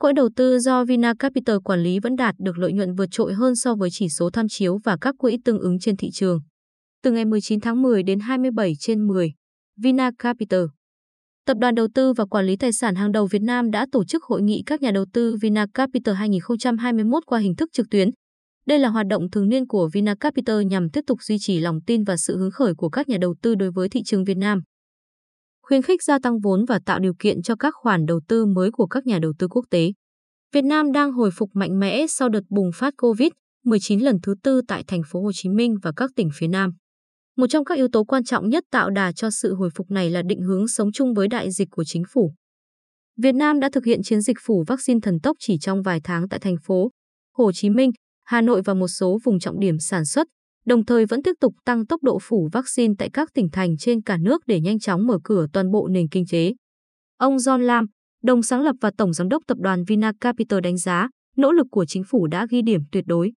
quỹ đầu tư do Vinacapital quản lý vẫn đạt được lợi nhuận vượt trội hơn so với chỉ số tham chiếu và các quỹ tương ứng trên thị trường. Từ ngày 19 tháng 10 đến 27 trên 10, Vinacapital Tập đoàn đầu tư và quản lý tài sản hàng đầu Việt Nam đã tổ chức hội nghị các nhà đầu tư Vinacapital 2021 qua hình thức trực tuyến. Đây là hoạt động thường niên của Vinacapital nhằm tiếp tục duy trì lòng tin và sự hứng khởi của các nhà đầu tư đối với thị trường Việt Nam. Khuyến khích gia tăng vốn và tạo điều kiện cho các khoản đầu tư mới của các nhà đầu tư quốc tế. Việt Nam đang hồi phục mạnh mẽ sau đợt bùng phát COVID-19 lần thứ tư tại thành phố Hồ Chí Minh và các tỉnh phía Nam. Một trong các yếu tố quan trọng nhất tạo đà cho sự hồi phục này là định hướng sống chung với đại dịch của chính phủ. Việt Nam đã thực hiện chiến dịch phủ vaccine thần tốc chỉ trong vài tháng tại thành phố Hồ Chí Minh, Hà Nội và một số vùng trọng điểm sản xuất, đồng thời vẫn tiếp tục tăng tốc độ phủ vaccine tại các tỉnh thành trên cả nước để nhanh chóng mở cửa toàn bộ nền kinh tế. Ông John Lam, đồng sáng lập và tổng giám đốc tập đoàn Vinacapital đánh giá, nỗ lực của chính phủ đã ghi điểm tuyệt đối.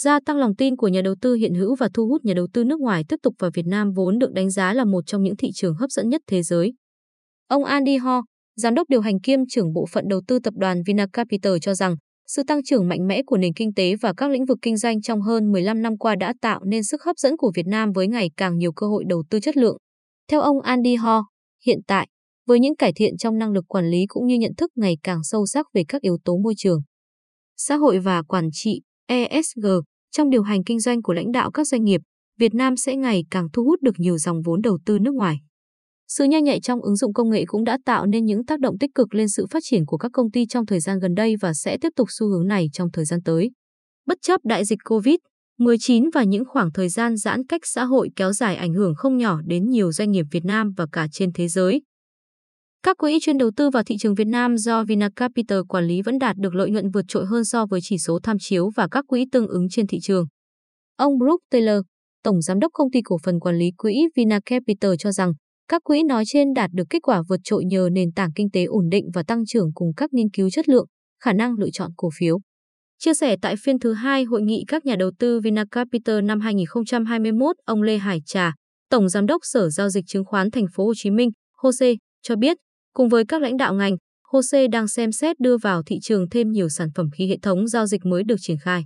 Gia tăng lòng tin của nhà đầu tư hiện hữu và thu hút nhà đầu tư nước ngoài tiếp tục vào Việt Nam vốn được đánh giá là một trong những thị trường hấp dẫn nhất thế giới. Ông Andy Ho, giám đốc điều hành kiêm trưởng bộ phận đầu tư tập đoàn Vinacapital cho rằng, sự tăng trưởng mạnh mẽ của nền kinh tế và các lĩnh vực kinh doanh trong hơn 15 năm qua đã tạo nên sức hấp dẫn của Việt Nam với ngày càng nhiều cơ hội đầu tư chất lượng. Theo ông Andy Ho, hiện tại, với những cải thiện trong năng lực quản lý cũng như nhận thức ngày càng sâu sắc về các yếu tố môi trường, xã hội và quản trị ESG trong điều hành kinh doanh của lãnh đạo các doanh nghiệp, Việt Nam sẽ ngày càng thu hút được nhiều dòng vốn đầu tư nước ngoài. Sự nhanh nhạy trong ứng dụng công nghệ cũng đã tạo nên những tác động tích cực lên sự phát triển của các công ty trong thời gian gần đây và sẽ tiếp tục xu hướng này trong thời gian tới. Bất chấp đại dịch COVID-19 và những khoảng thời gian giãn cách xã hội kéo dài ảnh hưởng không nhỏ đến nhiều doanh nghiệp Việt Nam và cả trên thế giới. Các quỹ chuyên đầu tư vào thị trường Việt Nam do Vinacapital quản lý vẫn đạt được lợi nhuận vượt trội hơn so với chỉ số tham chiếu và các quỹ tương ứng trên thị trường. Ông Brooke Taylor, Tổng Giám đốc Công ty Cổ phần Quản lý Quỹ Vinacapital cho rằng, các quỹ nói trên đạt được kết quả vượt trội nhờ nền tảng kinh tế ổn định và tăng trưởng cùng các nghiên cứu chất lượng, khả năng lựa chọn cổ phiếu. Chia sẻ tại phiên thứ hai hội nghị các nhà đầu tư Vinacapital năm 2021, ông Lê Hải Trà, Tổng Giám đốc Sở Giao dịch Chứng khoán Thành phố Hồ Chí Minh, HOSE, cho biết, cùng với các lãnh đạo ngành, HOSE đang xem xét đưa vào thị trường thêm nhiều sản phẩm khi hệ thống giao dịch mới được triển khai.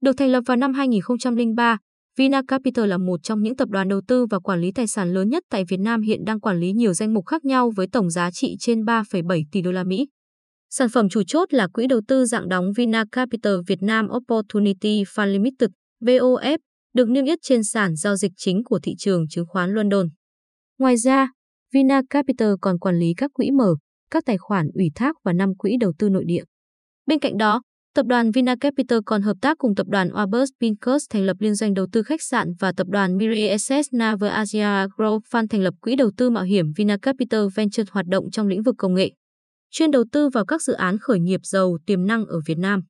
Được thành lập vào năm 2003, Vina Capital là một trong những tập đoàn đầu tư và quản lý tài sản lớn nhất tại Việt Nam hiện đang quản lý nhiều danh mục khác nhau với tổng giá trị trên 3,7 tỷ đô la Mỹ. Sản phẩm chủ chốt là quỹ đầu tư dạng đóng Vina Capital Việt Nam Opportunity Fund Limited, VOF, được niêm yết trên sàn giao dịch chính của thị trường chứng khoán London. Ngoài ra, Vina Capital còn quản lý các quỹ mở, các tài khoản ủy thác và 5 quỹ đầu tư nội địa. Bên cạnh đó, Tập đoàn Vinacapital còn hợp tác cùng tập đoàn Orbis Pincus thành lập liên doanh đầu tư khách sạn và tập đoàn Miri Assets Naver Asia Growth Fund thành lập quỹ đầu tư mạo hiểm Vinacapital Venture hoạt động trong lĩnh vực công nghệ, chuyên đầu tư vào các dự án khởi nghiệp giàu tiềm năng ở Việt Nam.